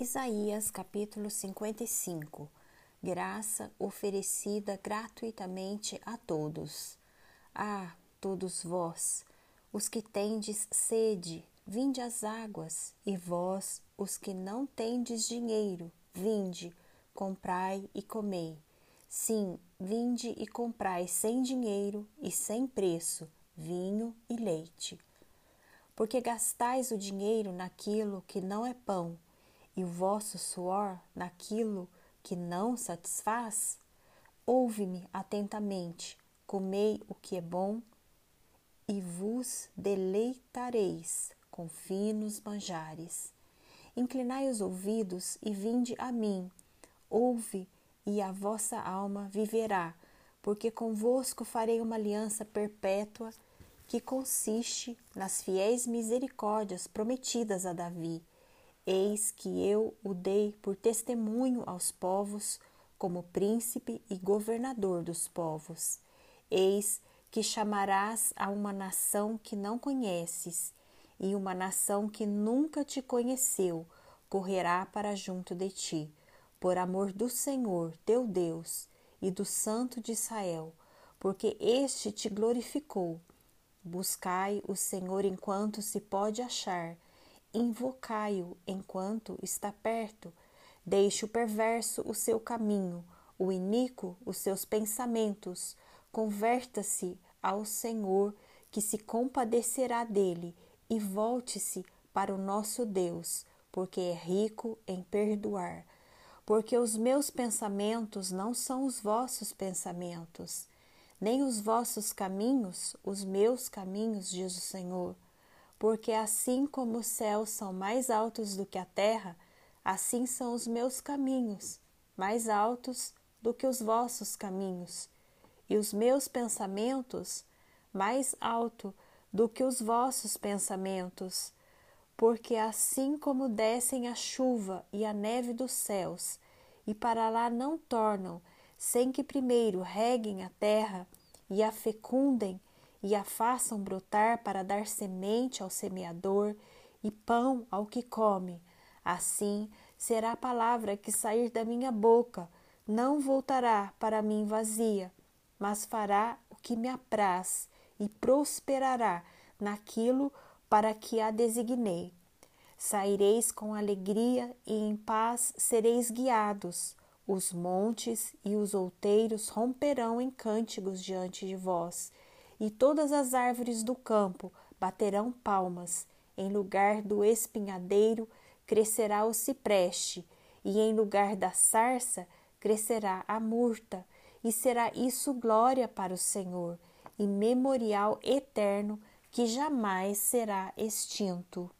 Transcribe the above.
Isaías capítulo 55 Graça oferecida gratuitamente a todos. Ah, todos vós, os que tendes sede, vinde às águas, e vós, os que não tendes dinheiro, vinde, comprai e comei. Sim, vinde e comprai sem dinheiro e sem preço vinho e leite. Porque gastais o dinheiro naquilo que não é pão e o vosso suor naquilo que não satisfaz? Ouve-me atentamente, comei o que é bom e vos deleitareis com finos manjares. Inclinai os ouvidos e vinde a mim, ouve e a vossa alma viverá, porque convosco farei uma aliança perpétua que consiste nas fiéis misericórdias prometidas a Davi Eis que eu o dei por testemunho aos povos, como príncipe e governador dos povos. Eis que chamarás a uma nação que não conheces, e uma nação que nunca te conheceu correrá para junto de ti, por amor do Senhor teu Deus e do Santo de Israel, porque este te glorificou. Buscai o Senhor enquanto se pode achar invocai-o enquanto está perto. Deixe o perverso o seu caminho, o iníquo os seus pensamentos. Converta-se ao Senhor, que se compadecerá dele, e volte-se para o nosso Deus, porque é rico em perdoar. Porque os meus pensamentos não são os vossos pensamentos, nem os vossos caminhos os meus caminhos, diz o Senhor porque assim como os céus são mais altos do que a terra, assim são os meus caminhos mais altos do que os vossos caminhos, e os meus pensamentos mais alto do que os vossos pensamentos. Porque assim como descem a chuva e a neve dos céus, e para lá não tornam, sem que primeiro reguem a terra e a fecundem e a façam brotar para dar semente ao semeador e pão ao que come. Assim será a palavra que sair da minha boca, não voltará para mim vazia, mas fará o que me apraz e prosperará naquilo para que a designei. Saireis com alegria e em paz sereis guiados. Os montes e os outeiros romperão em cânticos diante de vós e todas as árvores do campo baterão palmas. Em lugar do espinhadeiro crescerá o cipreste, e em lugar da sarça crescerá a murta, e será isso glória para o Senhor, e memorial eterno que jamais será extinto.